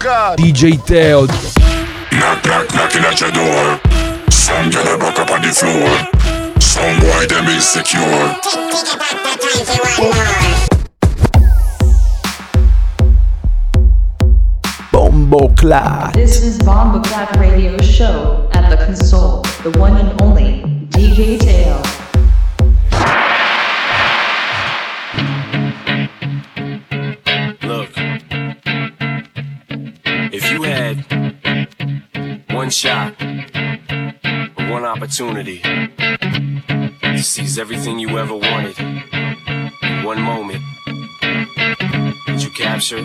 God. DJ Teo. Knock, knock, knocking at your door. Some girl back up on the floor. Some boy them insecure. Bombo Clat. This is Bomba Clap Radio Show at the console, the one and only DJ Tail. One shot, one opportunity. To seize everything you ever wanted in one moment, would you capture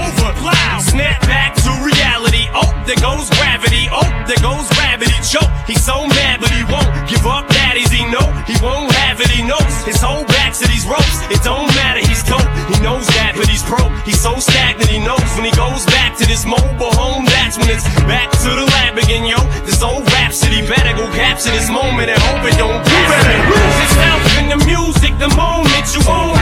over, loud. Snap back to reality. Oh, there goes gravity. Oh, there goes gravity. Choke. He's so mad, but he won't give up. Daddies, he know he won't have it. He knows his whole back to these ropes. It don't matter. He's dope. He knows that, but he's broke. He's so stagnant. He knows when he goes back to this mobile home. That's when it's back to the lab again, yo. This old rhapsody better go capture this moment and hope it don't. You better lose yourself in the music the moment you own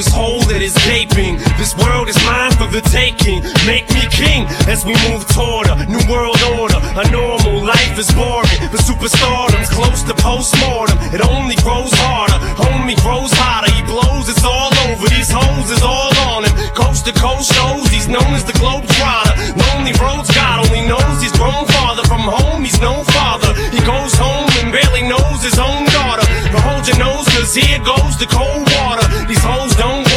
This hole that is gaping. This world is mine for the taking. Make me king as we move toward a new world order. A normal life is boring, but superstardom's close to postmortem. It only grows harder. Homie grows hotter. He blows. It's all over. These hoes is all on him. Coast to coast shows. He's known as the globe trotter. Lonely roads. God only knows he's grown farther from home. He's no father. He goes home here goes the cold water. These hoes don't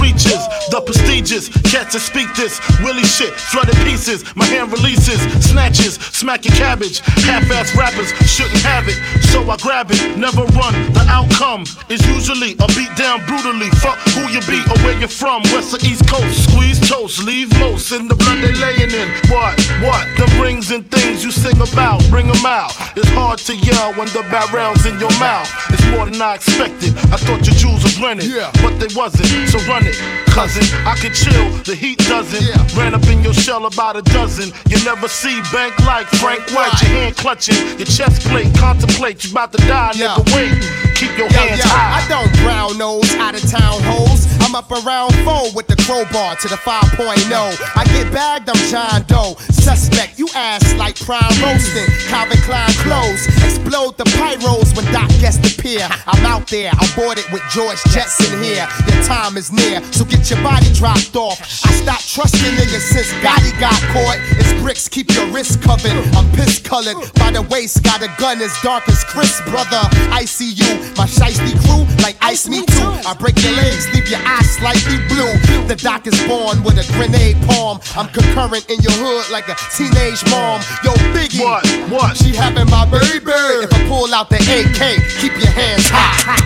reaches, the prestigious. Cats that speak this, Willie shit, flooded pieces. My hand releases, snatches, smack your cabbage. Half-ass rappers shouldn't have it, so I grab it. Never run. The outcome is usually a beat down brutally. Fuck who you be or where you're from, west or east coast. Squeeze toast, leave most in the blood they laying in. What? What? The rings and things you sing about, bring 'em out. It's hard to yell when the barrel's in your mouth. It's more than I expected. I thought your jewels were rented, yeah. but they wasn't. So run it, cousin. I could chill, the heat doesn't. Ran up in your shell about a dozen. You never see bank like Frank White. Your hand clutching, your chest plate. Contemplate, you about to die, nigga. Wait, keep your Yo, hands yo, high. I don't brown nose out of town hoes. I'm up around four with the crowbar to the 5.0. I get bagged, I'm John Doe. Suspect, you ass like prime roasting. Calvin Klein clothes. Explode the pyros when Doc gets the pier. I'm out there, I'm boarded with George Jetson here. Your time is near, so get your body dropped off. I stopped trusting niggas since Gotti got caught. It's bricks, keep your wrist covered. I'm piss colored by the waist, got a gun as dark as Chris, brother. I see you, my shiesty crew, like ice me too. I break your legs, leave your eyes slightly blue. The doc is born with a grenade palm. I'm concurrent in your hood like a teenage mom. Yo, Biggie, What? What? She having my baby. If I pull out the AK, keep your hands high.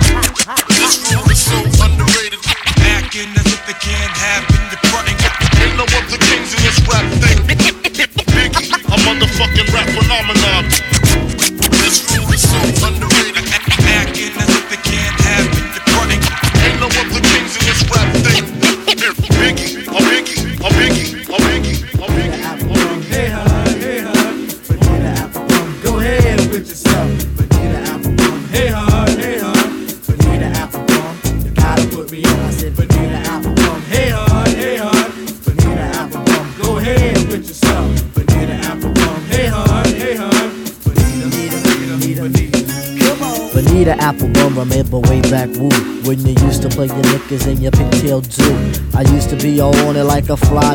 This rule is so underrated. Acting as if it can't happen. You're fronting. Ain't no other kings in this rap thing. Biggie, a motherfucking rap phenomenon. back woo when you used to play your knickers and your pigtail do. I used to be all on it like a fly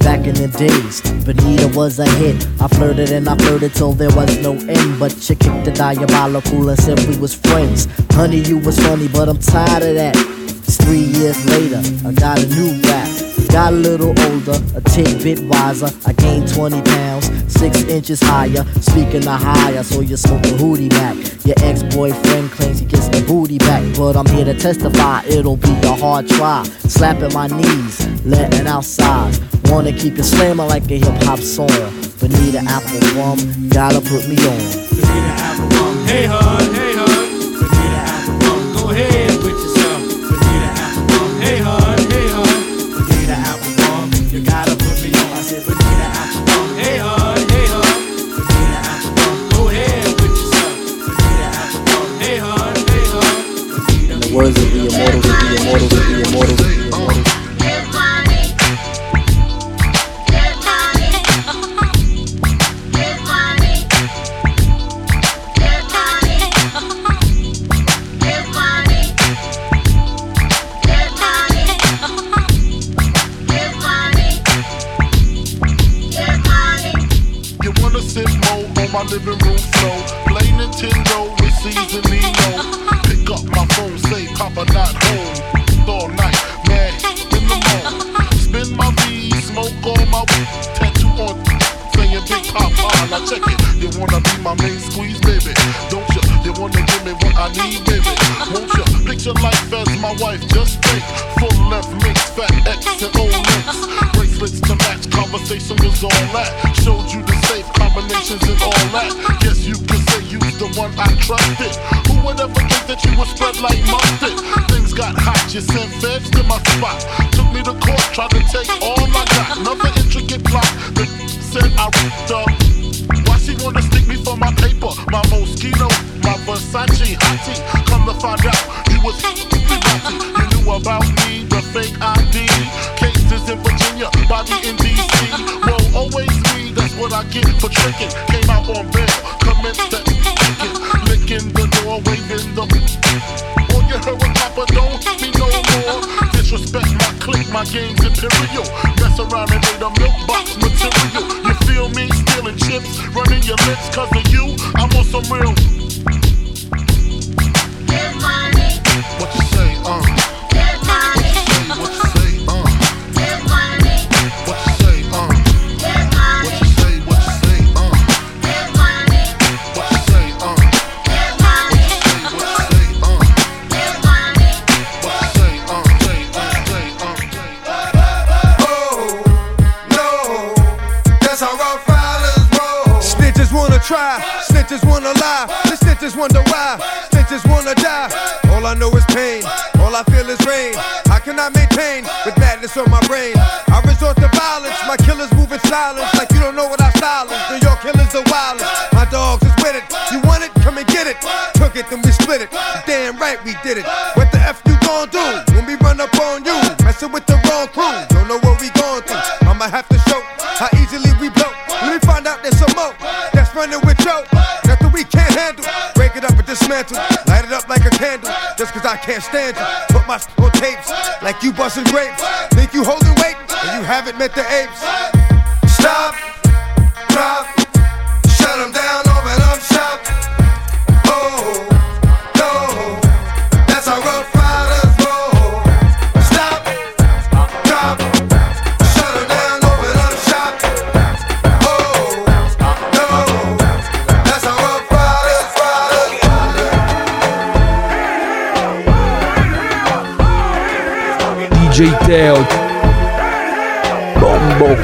back in the days. Benita was a hit. I flirted and I flirted till there was no end. But you kicked the diabolical and said we was friends. Honey, you was funny, but I'm tired of that. It's three years later, I got a new rap. Got a little older, a tick bit wiser. I gained 20 pounds, 6 inches higher. Speaking of higher, so you smoke a hootie back. Your ex boyfriend claims he gets the booty back. But I'm here to testify, it'll be a hard try. Slapping my knees, letting out sighs. Wanna keep it slammer like a hip hop song. Benita Apple Rum, gotta put me on. Benita Apple Rum, hey, hon, hey.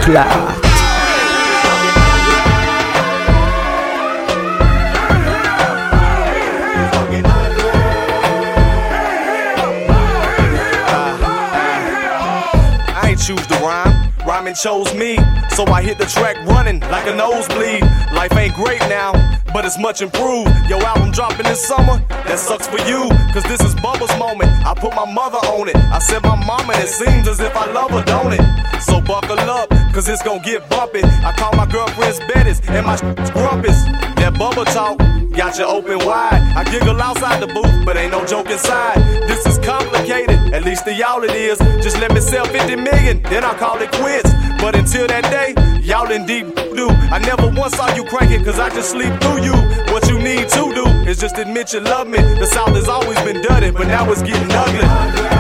plot. choose to rhyme. Rhyming chose me, so I hit the track running like a nosebleed. Life ain't great now, but it's much improved. Your album dropping this summer, that sucks for you, cause this is Bubba's moment. I put my mother on it. I said my mama, and it seems as if I love her, don't it? So buckle up, cause it's gonna get bumpy. I call my girlfriend's Bettis and my grumpus. That Bubba talk got you open wide. I giggle outside the booth, but ain't no joke inside. This is complicated, at least to y'all it is. Just let me sell 50 million, then I'll call it quits. But until that day, y'all in deep do. I never once saw you cranking, cause I just sleep through you. What you need to do is just admit you love me. The South has always been dirty, but now it's getting ugly.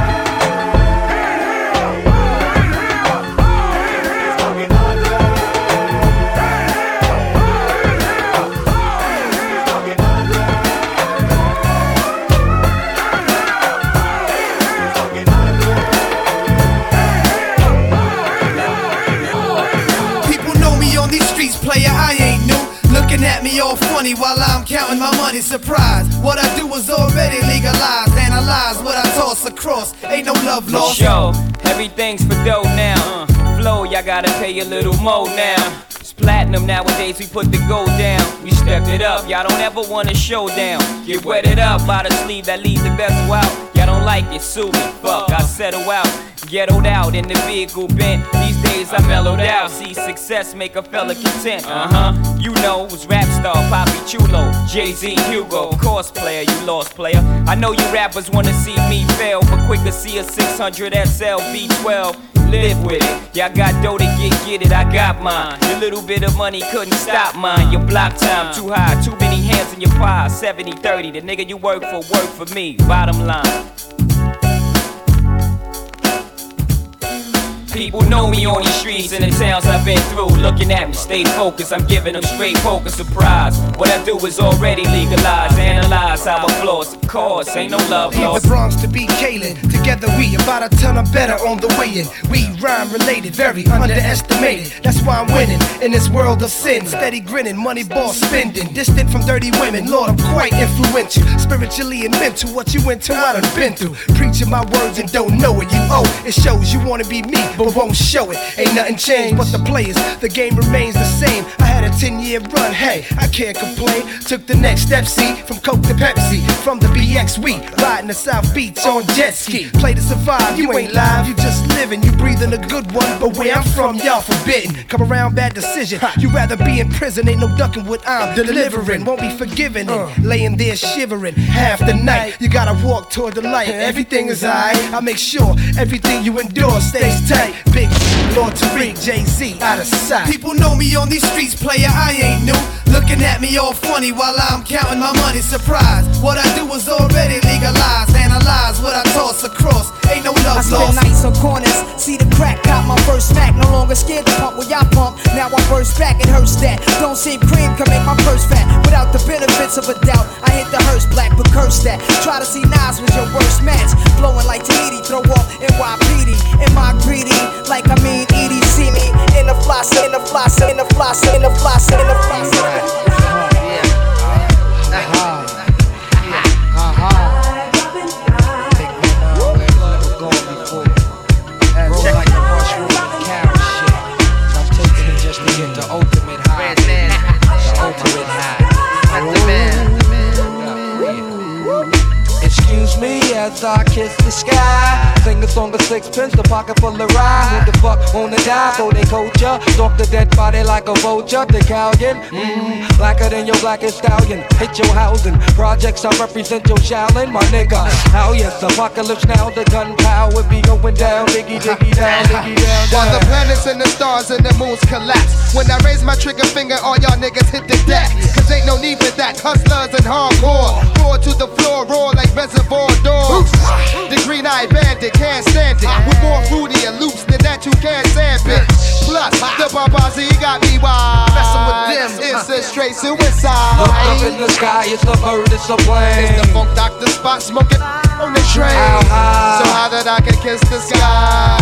Funny while I'm counting my money. Surprise, what I do is already legalized. Analyze what I toss across. Ain't no love For lost. sure, everything's for dough now. Uh, flow, y'all gotta pay a little more now. It's platinum nowadays, we put the gold down. We stepped it up, y'all don't ever want a showdown. Get wetted up by the sleeve that leaves the vessel out. Y'all don't like it, sue me. Fuck, I settle out. Ghettoed out in the vehicle bent. These days I mellowed out. See success make a fella content. Uh huh. You know, it was rap star Poppy Chulo, Jay Z, Hugo, cosplayer. You lost player. I know you rappers wanna see me fail, but quicker see a 600 SL V12 live with it. Y'all got dough to get get it, I got mine. Your little bit of money couldn't stop mine. Your block time too high, too many hands in your pie. 70 30, the nigga you work for, work for me. Bottom line. People know me on these streets and the towns I've been through. Looking at me, stay focused. I'm giving them straight poker surprise. What I do is already legalized. Analyze how I flaws. Of course, ain't no love lost. the Bronx to be Kalen. Together we about a ton of better on the way in. We rhyme related, very underestimated. That's why I'm winning in this world of sin. Steady grinning, money ball spending. Distant from dirty women, Lord, I'm quite influential. Spiritually and mental, what you into, I done been through. Preaching my words and don't know what you owe. It shows you wanna be me, but won't show it. Ain't nothing changed but the players. The game remains the same. I had a 10 year run, hey, I can't complain. Took the next step, see, from Coke to Pepsi. From the BX, we riding the South Beach on jet ski. Play to survive, you ain't live, you just living. You breathing a good one, but where I'm from, y'all forbidden. Come around, bad decision. You rather be in prison, ain't no ducking what I'm delivering. Won't be forgiven, and uh. laying there shivering half the night. You gotta walk toward the light, everything is alright. I make sure everything you endure stays tight. Big Lord Tariq, Jay Z, out of sight. People know me on these streets, player, I ain't new. Looking at me all funny while I'm counting my money. Surprise, what I do is already legalized. Analyze what I toss across. Ain't no I love spend lost. nights on corners, see the crack, got my first smack. No longer scared to pump where y'all pump. Now I burst back, it hurts that. Don't seem cream can make my purse fat. Without the benefits of a doubt, I hit the hearse black, but curse that. Try to see Nas was your worst match. Blowing like Tahiti, throw off NYPD. Am I greedy? Like I mean, Edie, see me in the flosser, in the flosser, in the flosser, in the flosser, in the flosser. I kiss the sky. Sing a song of sixpence, a pocket full of rye. Who the fuck wanna die for they culture? Stalk the dead body like a vulture. The Callion, mmm, blacker than your blackest stallion. Hit your housing. Projects I represent your Shaolin, my nigga. How yes, apocalypse now. The gunpowder be going down. Diggy, diggy down, diggy down, While the planets and the stars and the moons collapse. When I raise my trigger finger, all y'all niggas hit the deck. Cause ain't no need for that. Hustlers and hardcore. Roar to the floor, roar like reservoir dogs. The green eyed bandit can't stand it. With more fruity and loops than that, you can't stand bitch. Plus, the Babazi got me wild. Messing with them, it's a straight suicide. Look up in the sky, it's a bird, it's a plane. It's the funk doctor spot smoking on the train. How high? So high that I can kiss the sky.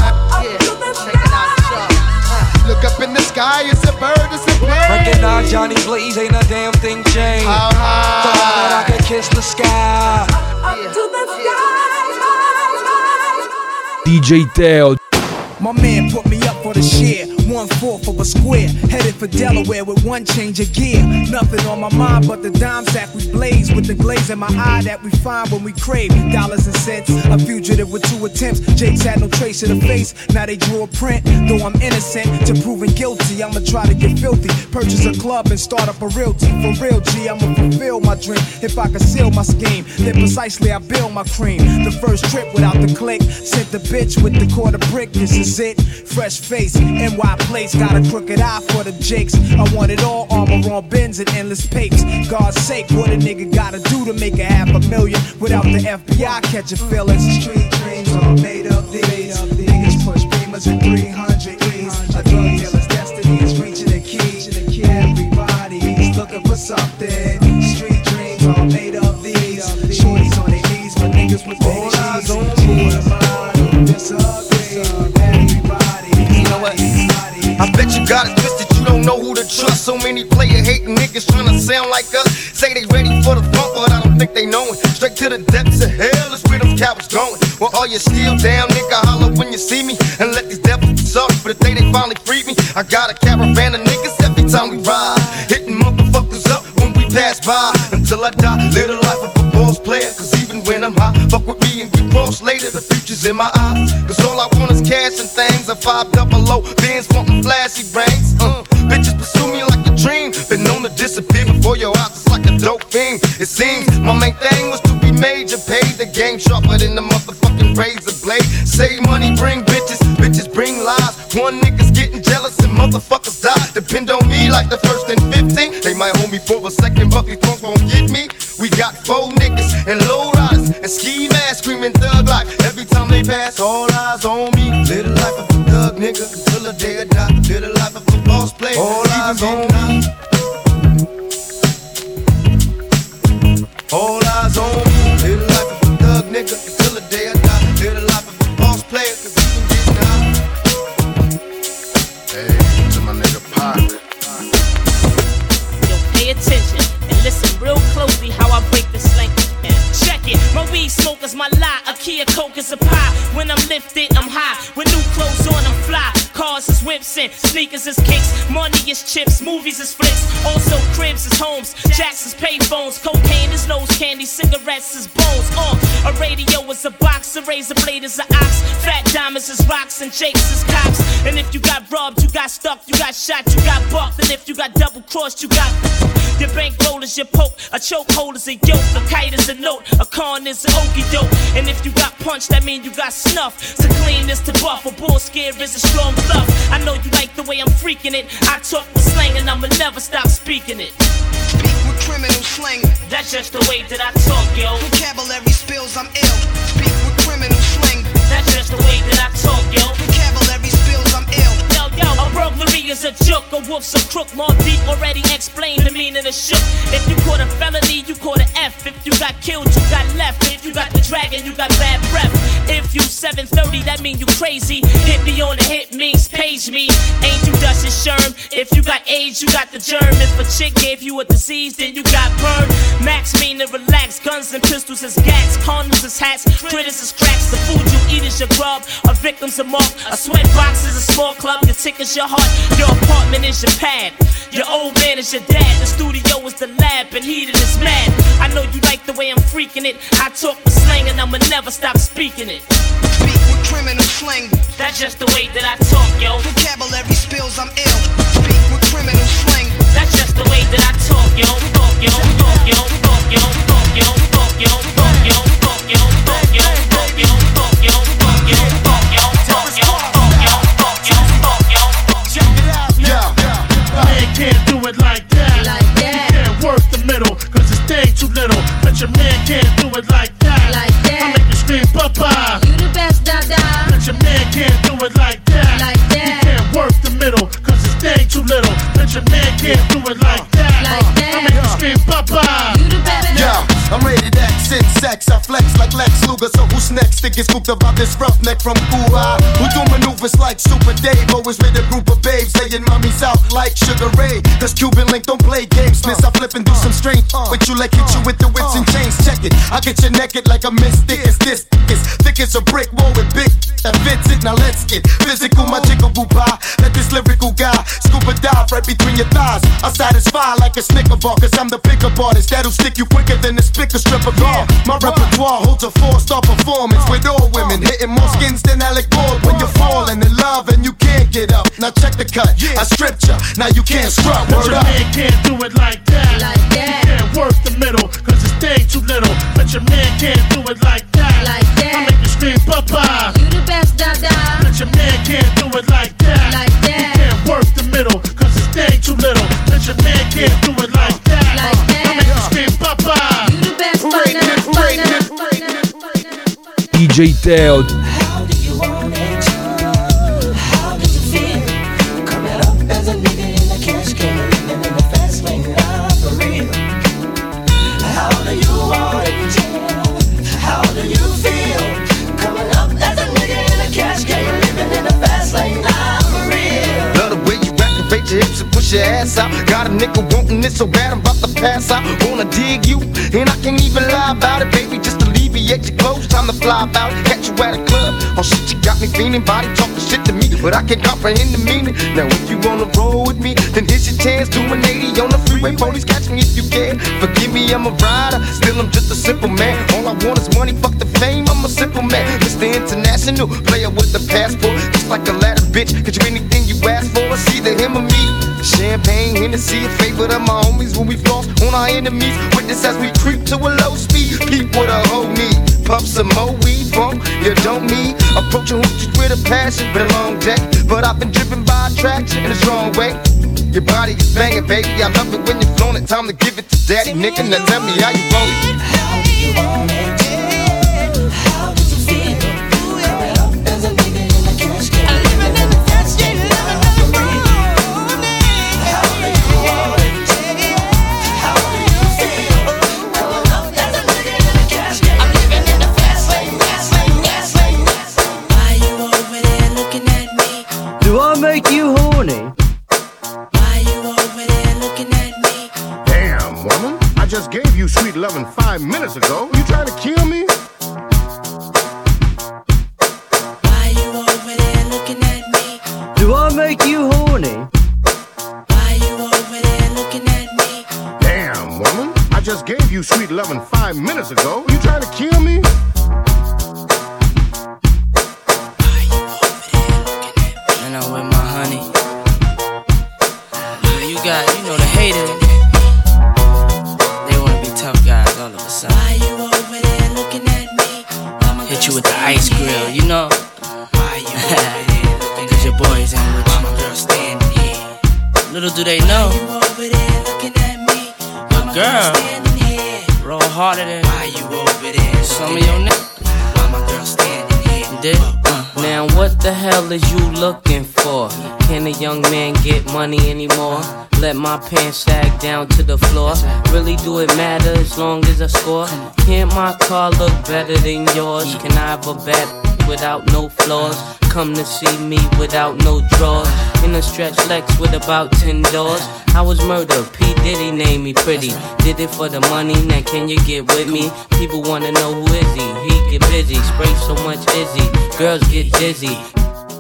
Look up in the sky, it's a bird, it's a plane. Recognize Johnny Blaze, ain't a damn thing changed. How high? So high that I can kiss the sky. DJ Teo. My man put me up for the share. One fourth of a square. Headed for Delaware with one change of gear. Nothing on my mind but the dime sack we blaze with the glaze in my eye that we find when we crave dollars and cents. A fugitive with two attempts. Jake's had no trace of the face. Now they drew a print. Though I'm innocent to proving guilty, I'ma try to get filthy. Purchase a club and start up a realty. For real, G, I'ma fulfill my dream. If I conceal my scheme, then precisely I build my cream. The first trip without the click. Sent the bitch with the quarter brick. This is it. Fresh face, NY place. Got a crooked eye for the jakes. I want it all. Armor on bins and endless papes. God's sake, what a nigga gotta do to make a half a million without the FBI catching feelings. Street dreams are made of these. Niggas push beamers at 300 E's. A drug dealer's destiny is reaching a key. Everybody's looking for something. Street dreams are made of these. Shorties on their knees, but niggas with big on Who am to disagree? Bet you got it twisted, you don't know who to trust. So many player hating niggas trying to sound like us. Say they ready for the funk, but I don't think they know it. Straight to the depths of hell is where them cowards going. Well, all you still down, nigga, holler when you see me. And let these devils suck for the day they finally free me. I got a caravan of niggas every time we ride. Hitting motherfuckers up when we pass by. Until I die, live the life of a boss player. Cause even when I'm high, fuck with me and get cross later. The future's in my eyes. Cause all I is cash and things. A five double O, bands wanting flashy rings. Uh, bitches pursue me like a dream. Been known to disappear before your eyes, it's like a dope fiend. It seems my main thing was to be major. Pay the game sharper than the motherfucking razor blade. Save money, bring bitches, bitches bring lies. One nigga's getting jealous and motherfuckers die. Depend on me like the first and 15. They might hold me for a second, but these won't get me. We got four niggas and low riders and ski masks screaming thug all eyes on me. Live the life of a thug nigga until the day I die. Live the life of a boss player. All eyes on me. 50 whips and sneakers is kicks. Money is chips, movies is flicks. Also cribs is homes, jacks is payphones. Cocaine is nose candy, cigarettes is bones. Uh, a radio is a box, a razor blade is an ox. Fat diamonds is rocks and jakes is cops. And if you got robbed, you got stuck, you got shot, you got bucked. And if you got double crossed, you got your bankroll is your poke, a chokehold is a yoke, a kite is a note, a con is an okie doke. And if you got punched, that mean you got snuff. To clean this to buff, a bull scare is a strong bluff. I know you like the way I'm freaking it. I talk with slang and I'ma never stop speaking it. Speak with criminal slang. That's just the way that I talk, yo. Vocabulary spills, I'm ill. Speak with criminal slang. That's just the way that I talk, yo. Vocabulary burglary is a joke, a wolf's a crook. More deep already explained the meaning of shook. If you caught a felony, you caught an F. If you got killed, you got left. If you got the dragon, you got bad breath. If you 730, that mean you crazy. Hit me on the hit means page me. Ain't you dust and sherm? If you got AIDS, you got the germ. If a chick gave you a disease, then you got burned. Max mean to relax. Guns and pistols is gats. Condoms is hats. Critters is cracks. The food you eat is your grub. A victim's a mark. A sweat box is a small club. Your ticket's your heart. Your apartment is your pad. Your old man is your dad. The studio is the lab. And heated is mad. I know you like the way I'm freaking it. I talk with slang and I'ma never stop speaking it. Speak with criminal slang. That's just the way that I talk, yo. Vocabulary spills, I'm ill. Speak with criminal slang. That's just the way that I talk, yo. Talk, yo. Talk, yo. Talk, yo. Talk, yo. Talk, yo. Talk, yo. Talk, yo. Talk, yo. Too little. But your man can't do it like that. Like that. I make you scream, Papa. You the best, dada. But your man can't do it like that. Like You that. can't work the middle, cause it's day too little. But your man can't do it like that. Like I make you scream, Papa. You the best. Yeah, I'm rated X in sex. I flex to get scooped about this roughneck from Cuba? Who do maneuvers like Super Dave? Always with a group of babes, laying mommies out like Sugar Ray. Cause Cuban Link don't play games, miss. I flip and do some strange. But uh, you like hit you with the whips uh. and chains. Check it. I get you naked like a mystic. It's this thick as thick as a brick wall with big that fits it. Now let's get physical, my jiggle pie. Let this lyrical guy scuba dive right between your thighs. I satisfy like a snicker bar, cause I'm the pickup artist that'll stick you quicker than a spicker stripper bar. My repertoire holds a four star performance with all women hitting more skins than Alec Baldwin. When you're falling in love and you can't get up. Now check the cut. I stripped ya, now you can't scrub. But Word your up. man can't do it like that. Like that. You can't work the middle, cause it's day too little. But your man can't do it like that. Like that. I make you scream, Papa. You the best, Dada. But your man can't do it like that. Like that. You can't work the middle, cause it's day too little. But your man can't do it like that. DJ Teo. As a nigga in the cash game, living in the fast lane, for real. How do you want it? How do you feel? Coming up as a nigga in the cash game, living in the fast lane, for real. Love the way you activate your hips and push your ass out. Got a nigga wanting it so bad I'm about to pass out. Wanna dig you, and I can't even lie about it, baby. Just alleviate your clothes, time to fly out. Catch you at a club. Oh shit, you got me feeling, body talking shit to me, but I can't comprehend the meaning. Now if you wanna roll with me, then here's your chance. Do an 80 on the freeway, police catch me if you can. Forgive me, I'm a rider, still I'm just a simple man. All I want is money, fuck the fame. I'm a simple man, Mr. International, player with the passport, just like a ladder, bitch. Get you anything you ask for, it's either him or me. Champagne, Hennessy, a favorite of my homies when we floss on our enemies. Witness as we creep to a low speed. Peep what a hoe need. Puff some more weed from you don't need. Approaching hoochies with a passion, been a long day. But I've been driven by attraction in a strong way. Your body is banging, baby. I love it when you're flown it. Time to give it to daddy, nigga. Now tell me how you want it. Do with the ice grill, you know. Cause your boys ain't with you. Little do they know. Your girl roll harder than some of your niggas. You dig? Uh, Now what the hell is you looking for? Can a young man get money anymore? Let my pants sag down to the floor. Really do it matter as long as I score? Can't my car look better than yours? Can I have a bed without no flaws? Come to see me without no drawers. In a stretch Lex with about 10 doors. I was murdered, P. Diddy named me pretty. Did it for the money, now can you get with me? People wanna know who is he? He get busy, spray so much izzy. Girls get dizzy.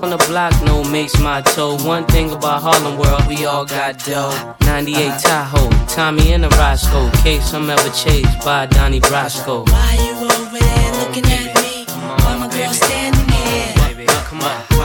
On the block, no makes my toe. One thing about Harlem World, we all got dough. 98 uh-huh. Tahoe, Tommy and the Roscoe. Case I'm ever chased by Donnie Brasco. Why you over there looking at girl standing here? Baby, come on.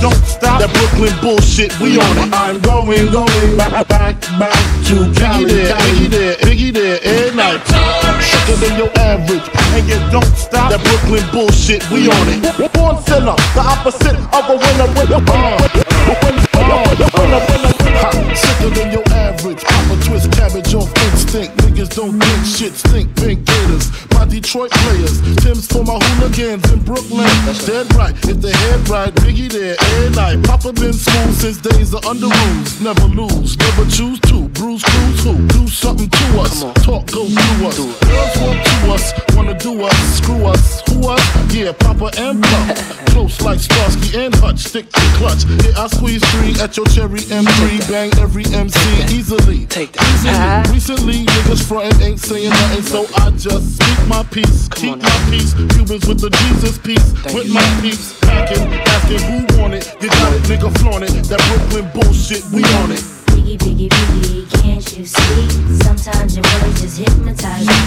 Don't stop. That Brooklyn bullshit, we on it. I'm going, going back, back, back to Cali. Biggie there, Biggie there, Biggie there, every night. Sicker than your average. And you don't stop. That Brooklyn bullshit, we on it. Born sinner, the opposite of a winner. Uh. Winner, winner. Ha, Sicker than your average. Papa twist cabbage off instinct. Niggas don't think shit stink. Pink gators, my Detroit players. For my hooligans in Brooklyn. Dead right, if the head right, Biggie there every night. Papa been smooth since days of under rules. Never lose, never choose to. Bruise, cruise who? Do something to us. Talk go through us. Girls want to us, wanna do us, screw us. Who us? Yeah, Papa and Pop. Close like Starsky and Hutch, stick to clutch. Yeah, I squeeze three at your cherry M3. Bang every MC easily. Take that. Easily. Recently, niggas frontin' ain't saying nothing, so I just speak my peace. Keep my peace. Cubans with the Jesus peace. with my peace. Packing, asking who want it. You got it, nigga, flaunt it. That Brooklyn bullshit, we on it. Biggie, biggie, biggie, can't you see? Sometimes your words just hypnotize me.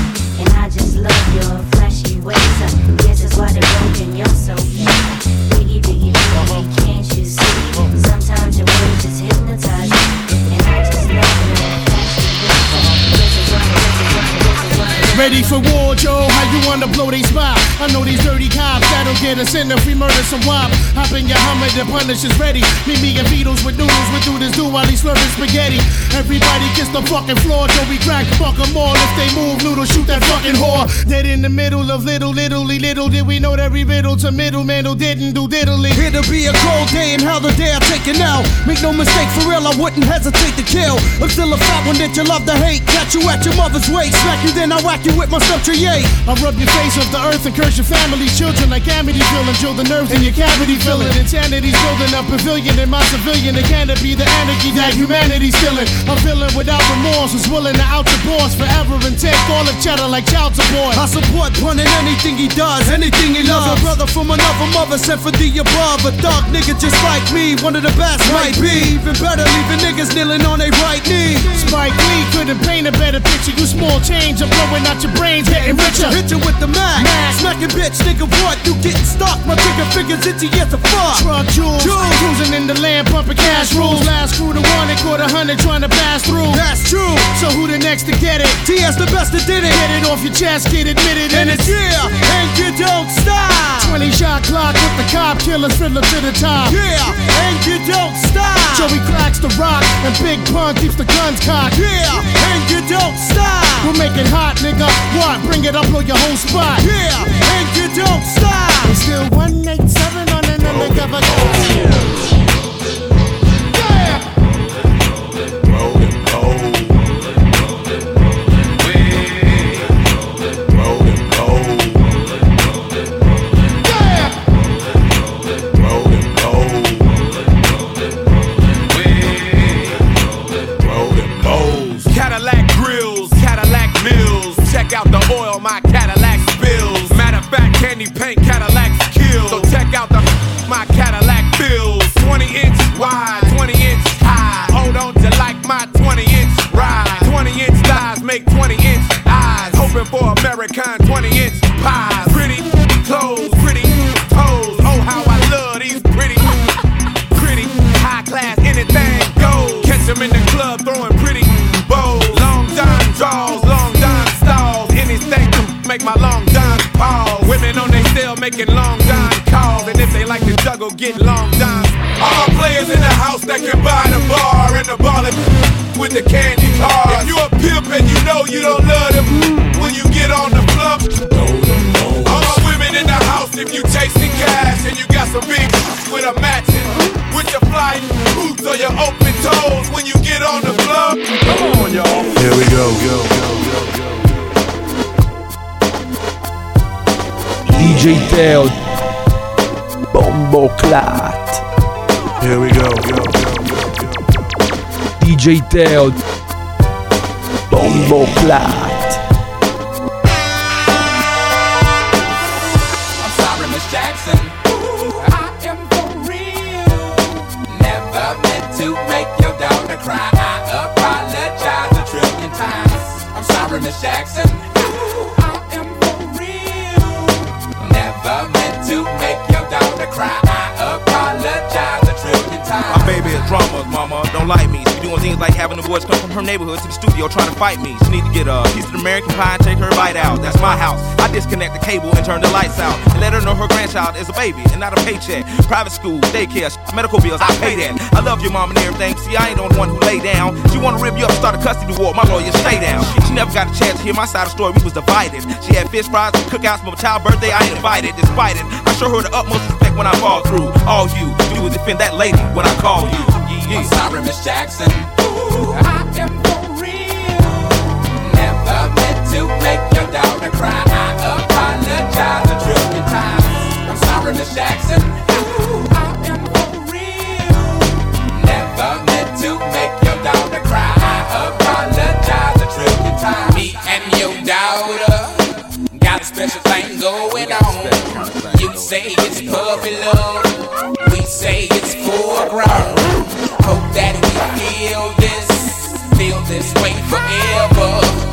And I just love your flashy ways. I guess that's why they're broken, you're so fake. Biggie, biggie, biggie, can't you see? Sometimes your words just hypnotize me. And I just love your Ready for war, Joe? How you wanna blow they spot? I know these dirty cops that'll get us in if we murder some wop. Hop in your Hummer, the punish is ready. Meet me and Beatles with noodles, we do this do while he's slurping spaghetti. Everybody kiss the fucking floor, Joe. We crack fuck 'em all. If they move, noodle, shoot that fucking whore. Dead in the middle of little, little, little did we know that we riddle to middleman who didn't do diddly. It'll be a cold day and how the day I take it now. Make no mistake, for real, I wouldn't hesitate to kill. I'm still a fat one that you love to hate. Catch you at your mother's waist. Smack you, then I whack you with my subtriate. I rub your face off the earth and curse your family, children like Amityville and drill the nerves in your cavity filling. Insanity's building a pavilion in my civilian. It can't be the anarchy that humanity's feeling. I'm feeling without remorse, was willing to out the boss forever and take all the cheddar like child support. I support pun in anything he does, anything he loves. A brother from another mother sent for the above. A dark nigga just like me, one of the best might be. Even better, leaving niggas kneeling on their right knee. Spike Lee couldn't paint a better picture. You small change, I'm blowing your brains, getting richer. Hit you with the mag, smacking bitch, nigga, what? You getting stuck? My trigger fingers itchy as a fuck. Truck jewels, cruising in the land, pumping cash rules. Last crew to one, they caught a hundred trying to pass through. That's true. So who the next to get it? TS the best that did it. Get it off your chest, get admitted, And it's yeah, and you don't stop. 20 shot clock with the cop killers fiddler to the top. Yeah, and you don't stop. Joey cracks the rock and Big Pun keeps the guns cocked. Yeah, and you don't stop. We'll make it hot, nigga. What? Bring it up, blow your whole spot. Yeah, and you don't stop. It's still 187 on an oh, undercover. Making long John calls. And if they like to juggle, get long dimes. All players in the house that can buy the bar and the ball with the candy cars. If you a pimp and you know you don't love them when you get on the floor. All my women in the house, if you chasing cash and you got some big with a matching. With your flying boots or your open toes when you get on the floor. Come on, y'all. Here we go, go. DJ Teo Bombo Clat Here we go, go, go, go, go. DJ Teo Bombo Clat boys come from her neighborhood to the studio trying to fight me. She need to get a piece of American pie and take her bite out. That's my house. I disconnect the cable and turn the lights out. And let her know her grandchild is a baby and not a paycheck. Private school, daycare, medical bills, I pay that. I love your mom and everything. See, I ain't the only one who lay down. She wanna rip you up, start a custody war. My lawyer, stay down. She never got a chance to hear my side of the story. We was divided. She had fish fries and cookouts for my child birthday. I ain't invited, despite it. I show her the utmost respect when I fall through. All you do is defend that lady when I call you. Yeah, I'm sorry, Miss Jackson. Make your daughter cry. I apologize a trillion times. I'm sorry, Miss Jackson. Ooh, I am for real. Never meant to make your daughter cry. I apologize a trillion times. Me and your daughter got a special thing going on. You say it's puppy love. We say it's foreground. Hope that we feel this, feel this way forever.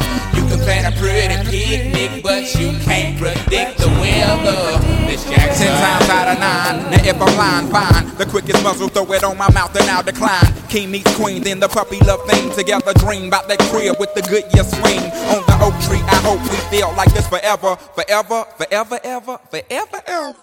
Plan a pretty picnic, but you can't predict the weather. Miss Jackson. Ten times out of nine. Now if I'm lying, fine. The quickest muzzle, throw it on my mouth and I'll decline. King meets queen, then the puppy love thing. Together dream about that crib with the Goodyear swing. On the oak tree, I hope we feel like this forever, forever, forever, ever, forever, ever.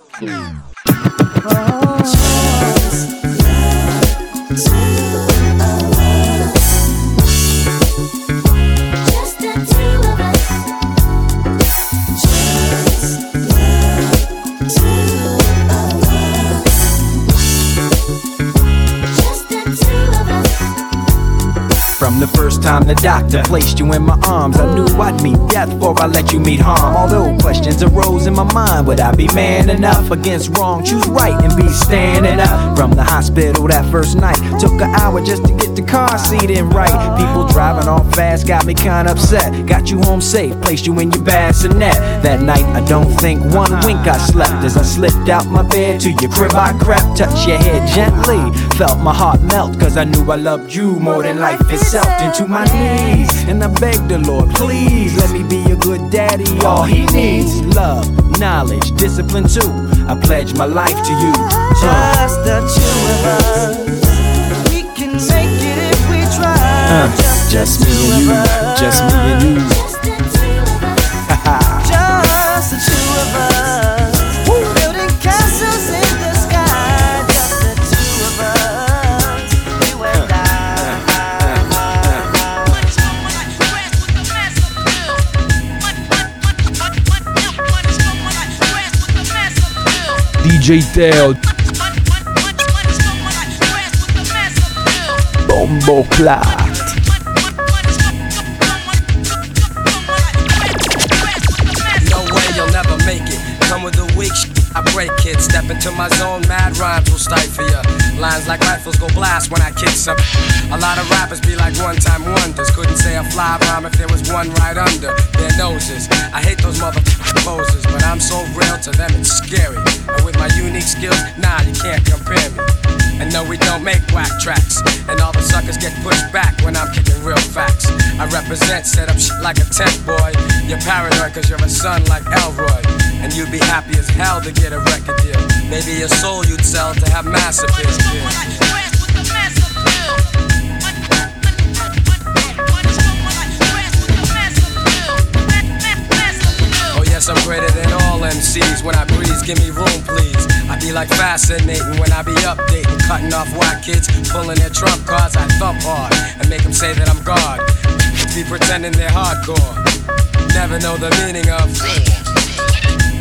The first time the doctor placed you in my arms, I knew I'd meet death before I let you meet harm. Although questions arose in my mind, would I be man enough against wrong? Choose right and be standing up. From the hospital that first night, took an hour just to get the car seat in right. People driving off fast got me kinda upset. Got you home safe, placed you in your bassinet. That night, I don't think one wink I slept as I slipped out my bed to your crib. I crept, touched your head gently, felt my heart melt, cause I knew I loved you more than life itself. Into my knees, and I begged the Lord, please let me be a good daddy. All he needs, love, knowledge, discipline too. I pledge my life to you. Just the two of us. We can make it if we try. Uh, just me and you, just me and you. With the weak sh- I break it. Step into my zone, mad rhymes will stifle ya. Lines like rifles go blast when I kick some. A lot of rappers be like one time wonders. Couldn't say a fly rhyme if there was one right under their noses. I hate those mother poses, but I'm so real to them it's scary. And with my unique skills, nah, you can't compare me. And no, we don't make whack tracks. And all the suckers get pushed back when I'm kicking real facts. I represent, set up shit like a tent boy. You're paranoid cause you're a son like Elroy. And you'd be happy as hell to get a record deal. Maybe your soul you'd sell to have mass appeal. Yes, I'm greater than all MCs. When I breeze, give me room, please. I be like fascinating when I be updating, cutting off white kids, pulling their trump cards. I thump hard and make them say that I'm God. Be pretending they're hardcore. Never know the meaning of.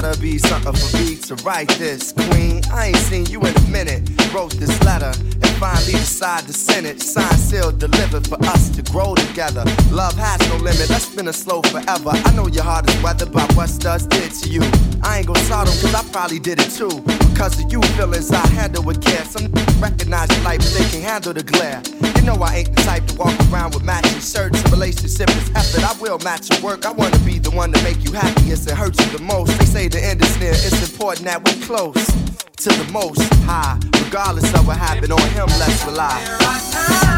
Gotta be something for me to write this. Queen, I ain't seen you in a minute. Wrote this letter finally decide to send it. Signed, sealed, delivered for us to grow together. Love has no limit, That's been a slow forever. I know your heart is weathered by what studs did to you. I ain't gon' sodom, cause I probably did it too. Because of you, feelings I handle with care. Some recognize your life, but they can handle the glare. You know I ain't the type to walk around with matching shirts. A relationship is effort, I will match your work. I wanna be the one to make you happiest and hurt you the most. They say the end is near, it's important that we close to the most high. Regardless of what happened on him, let's rely.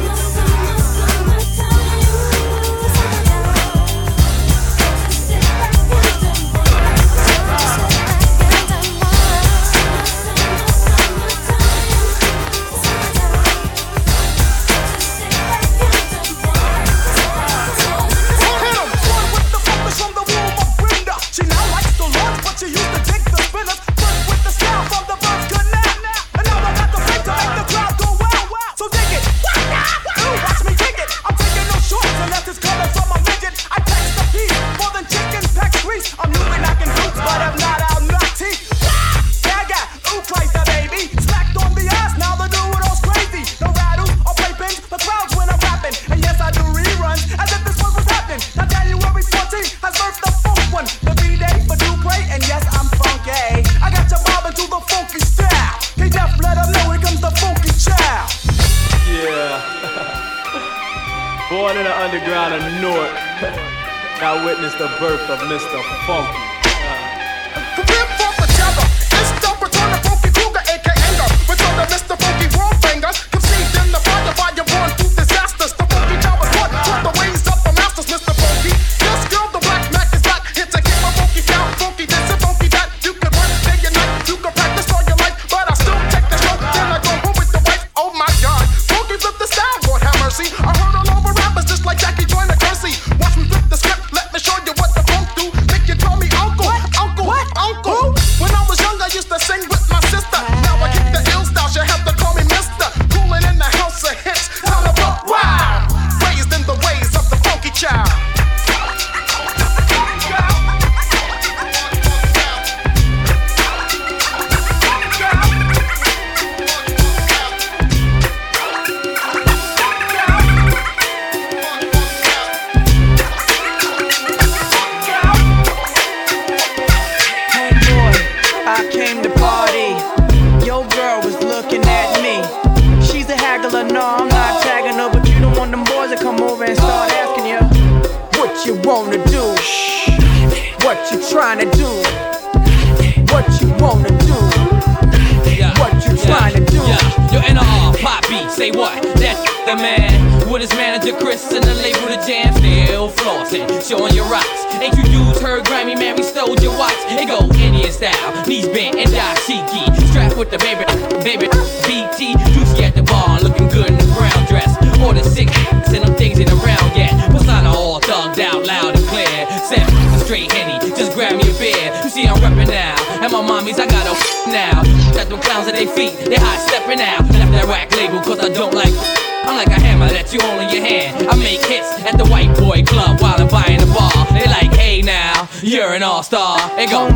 애교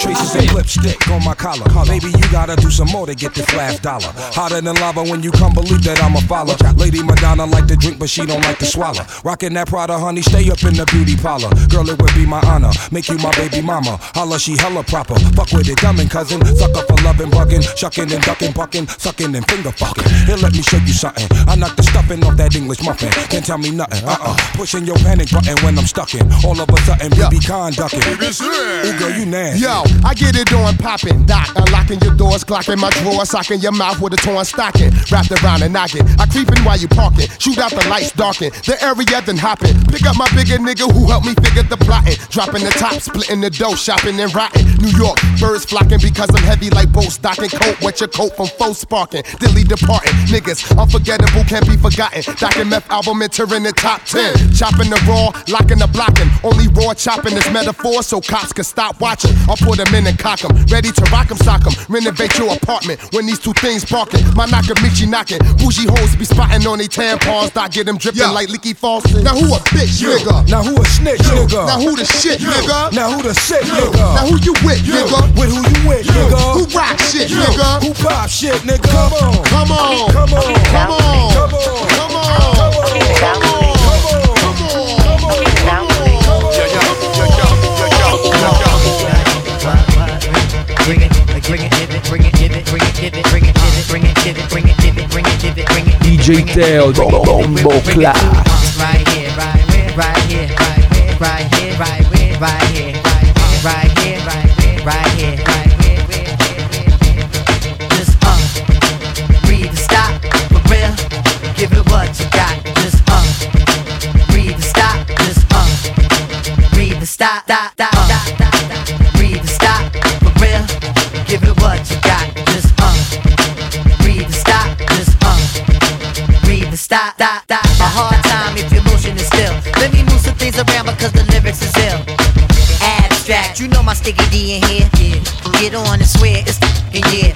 traces of lipstick on my collar. Maybe you gotta do some more to get this last dollar. Hotter than lava when you come believe that I'm a follower. Lady Madonna like to drink, but she don't like to swallow. Rockin' that Prada, honey, stay up in the beauty parlor. Girl, it would be my honor. Make you my baby mama. Holla, she hella proper. Fuck with it, dumb and cousin. Suck up for loving, bugging, shucking and ducking, bucking, sucking and finger fucking. Here, let me show you something. I knock the stuffing off that English muffin. Can't tell me nothing. Uh uh. Pushing your panic button when I'm stuck in. All of a sudden, BB conducting. Ooh, girl, you nasty. Yo, I get it on poppin', doc. Unlocking your doors, clocking my drawers, socking your mouth with a torn stocking. Wrapped around and knocking. I creepin' while you parking. Shoot out the lights, darken. The area then hopping. Pick up my bigger nigga who helped me figure the plotting. Dropping the top, splitting the dough, shopping and rotting. New York, birds flocking because I'm heavy like boat stocking. Coat, wet your coat from foe sparking. Dilly departing. Niggas, unforgettable, can't be forgotten. Doc and meth album entering the top 10. Chopping the raw, locking the blocking. Only raw chopping is metaphor so cops can stop watching. I'll put them in and cock 'em. Ready to rock 'em, sock 'em. Renovate your apartment when these two things barking. My Nakamichi knocking. Bougie hoes be spotting on they tampons. Dot get them dripping like leaky faucet. Now who a bitch, You. nigga? Now who a snitch, nigga? Now who the shit, You. nigga? Now who the sick, You. nigga? Now who you with, You. nigga? With who you with, You. nigga? Who rock shit, You. nigga? Who pop shit, nigga? Come on. Come on. Come on. Come on. Come on. Come on. Bring bring it, give it, bring it, give it, bring it, give it, bring it, give it, bring it. DJ Teo Bombo Clat. Right here, right here, right here, right here, right here, right here, right here, right here, right here, right here, right here. Just uh, breathe and stop for real. Give it what you got. Just uh, breathe and stop. Just uh, breathe. Stop. Stop. Stop. Stop. Stop. Stop. A hard time if your motion is still. Let me move some things around because the lyrics is ill. Abstract, you know my sticky D in here. Get on and swear it's in yeah.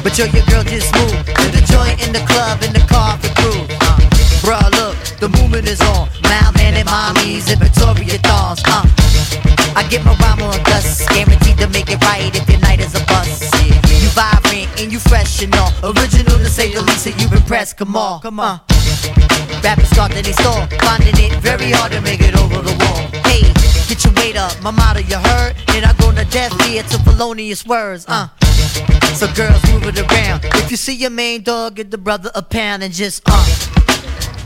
But yo, your girl just moved to the joint in the club in the car for groove. Uh, bruh, look, the movement is on. Man and mommies and Victoria dolls. Uh, I get my rhyme on dust, guaranteed to make it right if your night is a bust. And you fresh and all. Original to say the least, and you've impressed. Come on, come on. Rappers start to they store, finding it very hard to make it over the wall. Hey, get your weight up, my motto you heard. And I go to death ear to felonious words, uh. So girls move it around. If you see your main dog, give the brother a pound and just uh.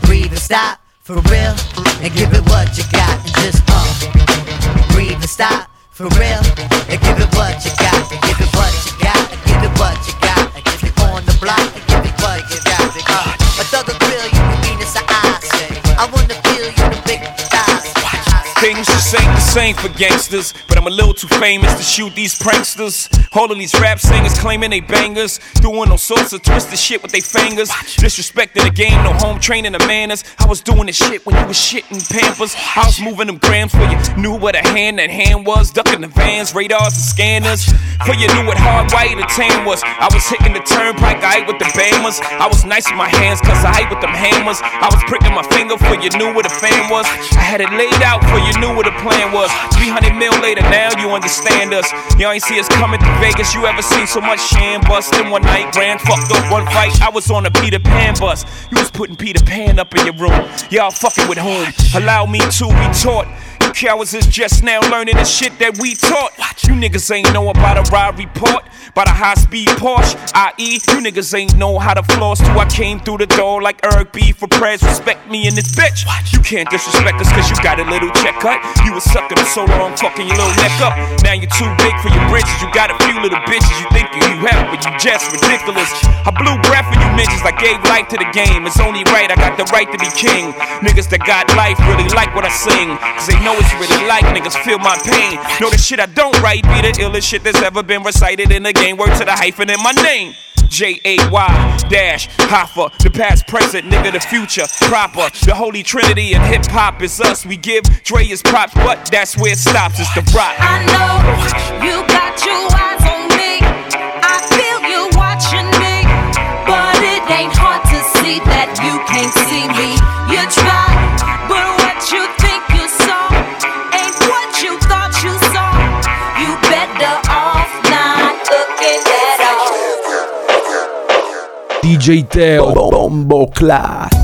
Breathe and stop for real, and give it what you got, and just uh. Breathe and stop for real, and give it what you got, give it what you got, give it what you got, block and give it what you. Uh, a you I say. I wanna Things just ain't the same for gangsters, but I'm a little too famous to shoot these pranksters. All of these rap singers claiming they bangers, doing all sorts of twisted shit with their fingers. Disrespecting the game, no home training the manners. I was doing this shit when you was shitting pampers. I was moving them grams for you knew what a hand that hand was, ducking the vans, radars and scanners. For you knew what hard white or tame was. I was hitting the turnpike, I ate with the bammers. I was nice with my hands, cause I ate with them hammers. I was pricking my finger for you knew what a fan was. I had it laid out for you knew what the plan was. 300 mil later, now you understand us. Y'all ain't see us coming to Vegas. You ever seen so much sham bust in one night? Ran fucked up one fight. I was on a Peter Pan bus. You was putting Peter Pan up in your room. Y'all fucking with whom? Allow me to. You cowards is just now learning the shit that we taught. You niggas ain't know about a ride report, about a high speed Porsche, i.e. You niggas ain't know how to floss till I came through the door like Eric B for prayers. Respect me in this bitch. You can't disrespect us cause you got a little check cut. You was sucking for so long, fucking your little neck up. Now you're too big for your britches. You got a few little bitches you think you have, but you just ridiculous. I blew breath for you bitches. I gave life to the game. It's only right, I got the right to be king. Niggas that got life really like what I sing. Cause they know it's really like niggas feel my pain. Know the shit I don't write be the illest shit that's ever been recited in the game. Word to the hyphen in my name. J A Y dash Hova, the past, present, nigga, the future, proper. The holy trinity and hip hop is us. We give Dre his props, but that's where it stops. It's the rock. I know you got your DJ Teo Bombo Clat.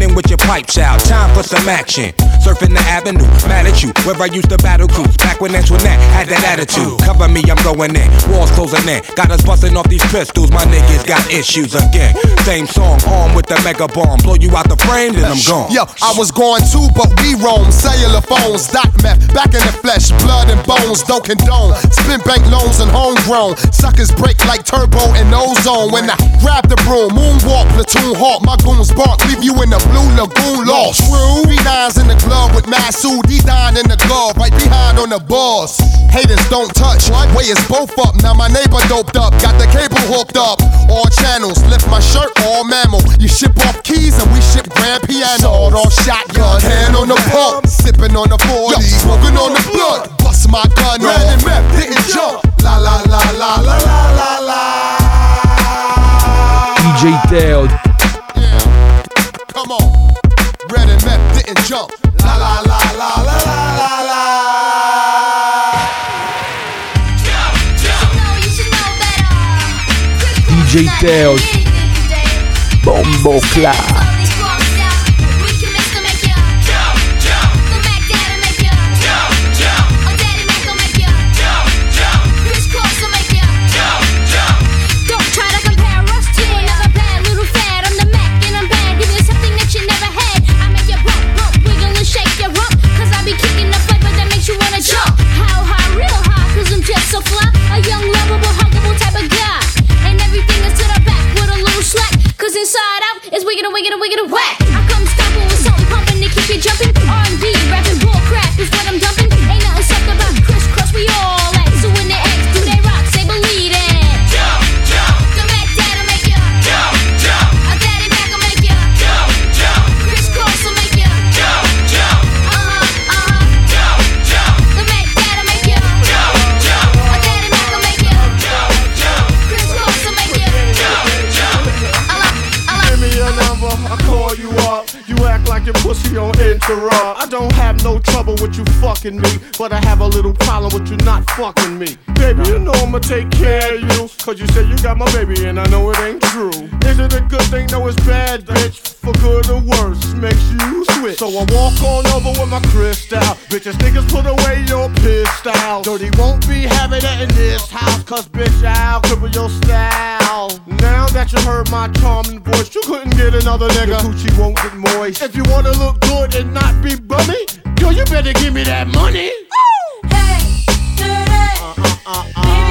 with your pipes out. Time for some action. Surfing the avenue, mad at you, where I used to battle cruise. Back when Antoinette had that attitude. Cover me, I'm going in. Walls closing in. Got us busting off these pistols, my niggas got issues again. Same song, armed with the mega bomb. Blow you out the frame, then I'm gone. Yo, I was going too, but we roam. Cellular phones, dot meth, back in the flesh, blood and bones, don't condone. Spin bank loans and homegrown. Suckers break like turbo and ozone. When I grab the broom, moonwalk, platoon hawk, my goons bark, leave you in the blue lagoon lost. True. B9's in the club with Masood, he dying in the glove, right behind on the balls. Haters don't touch, way is both up. Now my neighbor doped up, got the cable hooked up. All channels, lift my shirt, all mammal. You ship off keys and we ship grand piano. Sawed off shotgun, hand on the pump, sipping on the 40, smoking on the blood. Bust my gun, red and meth, didn't jump. La la la la la la la la. DJ Teo and jump. La la la la la la la la. DJ Teo Bombo Clat. I don't have no trouble with you fucking me, but I have a little problem with you not fucking me. Baby, you know I'ma take care of you, cause you say you got my baby and I know it ain't true. Is it a good thing? No, it's bad, bitch. For good or worse, makes you switch. So I walk on over with my crystal. Bitches, niggas, put away your pistol. Dirty won't be having it in this house, cause bitch, I'll cripple your style. Now that you heard my charming voice, you couldn't get another nigga. Your coochie won't get moist. If you wanna look good and not be bummy, yo, you better give me that money. Uh, uh, uh, Baby, I got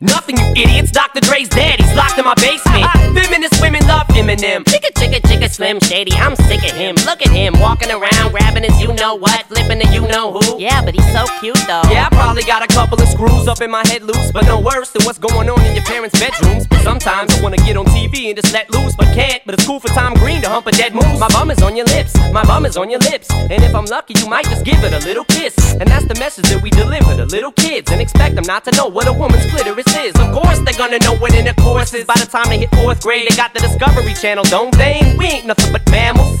Nothing, you idiots. Dr. Dre's dead. He's locked in my basement. Feminist women love Eminem. Chicka chicka chicka, Slim Shady. I'm sick of him. Look at him walking around, grabbing his you know what, flipping the you know who. Yeah, but he's so cute though. Yeah, I probably got a couple of screws up in my head loose, but no worse than what's going on in your parents' bedrooms. Sometimes I wanna get on TV and just let loose, but can't. But it's cool for Tom Green to hump a dead moose. My bum is on your lips, my bum is on your lips, and if I'm lucky, you might just give it a little kiss. And that's the message that we deliver to little kids, and expect them not to know what a woman's clitoris is. Of course, they're gonna know what intercourse is by the time they hit fourth grade. They got the Discovery Channel, don't they? We ain't nothing but mammals.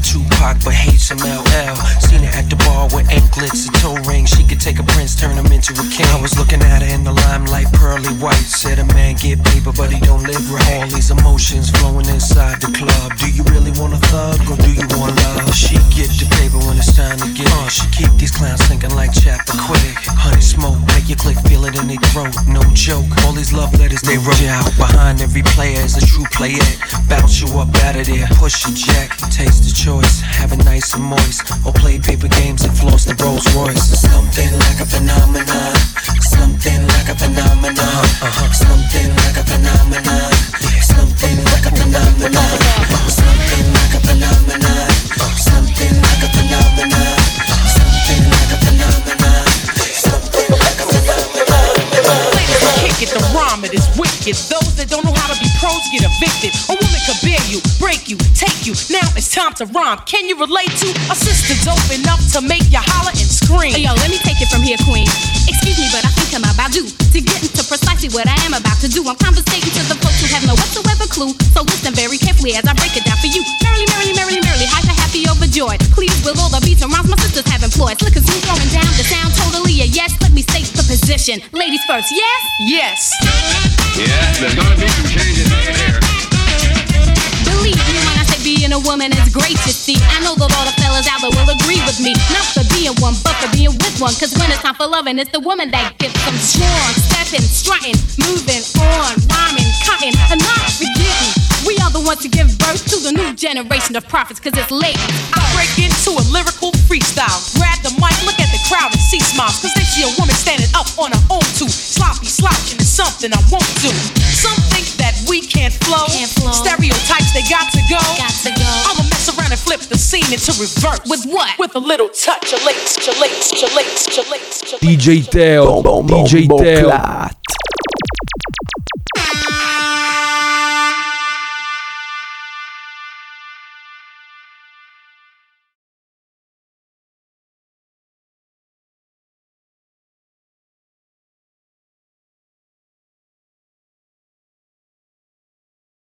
She Tupac but hates some LL. Seen her at the bar with anklets and toe rings. She could take a prince, turn him into a king. I was looking at her in the limelight, pearly white. Said a man get paper, but he don't live right. All these emotions flowing inside the club. Do you really want a thug or do you want love? She get the paper when it's time to get. Uh, she keep these clowns thinking like chapter quick. Honey smoke, make your click feel it in their throat. No joke. All these love letters they wrote you out. Behind every player is a true player. Bounce you up out of there, push your jack, taste the choice, have it nice and moist, or play paper games and floss the Rolls Royce. Something like a phenomenon, something like a phenomenon, uh-huh. something like a phenomenon, something like a phenomenon, something like a phenomenon, something like a phenomenon, something like a phenomenon, something like a phenomenon. Kick it, the rhyme it is wicked. Those that don't you, break you, take you. Now it's time to rhyme. Can you relate to a sister dope enough to make you holler and scream? Hey, yo, let me take it from here, Queen. Excuse me, but I think I'm about due to get into precisely what I am about to do. I'm conversating to the folks who have no whatsoever clue. So listen very carefully as I break it down for you. Merrily, merrily, merrily, merrily, hyper, happy, overjoyed. Please, with all the beats and rhymes my sisters have employed. Slick as smooth throwing down the sound totally a yes. Let me state the position. Ladies first, yes? Yes. Yeah, there's gonna be some changes in here. Believe me when I say being a woman is great, you see. I know that all the fellas out there will agree with me. Not for being one, but for being with one. Cause when it's time for loving, it's the woman that gets them strong. Stepping, strutting, moving on, rhyming, cutting, and not forgetting. We are the ones to give birth to the new generation of prophets, cause it's late. I break into a lyrical freestyle. Grab the mic, look at the crowd and see smiles. Cause they see a woman standing up on her own too. Sloppy slouching is something I won't do. Some think that we can't flow. Stereotypes, they got to go. Got to go. I'ma mess around and flip the scene into reverse. With what? With a little touch of lace, chalace, chalace, chalace, chalace. DJ Teo, DJ Teo. Clat.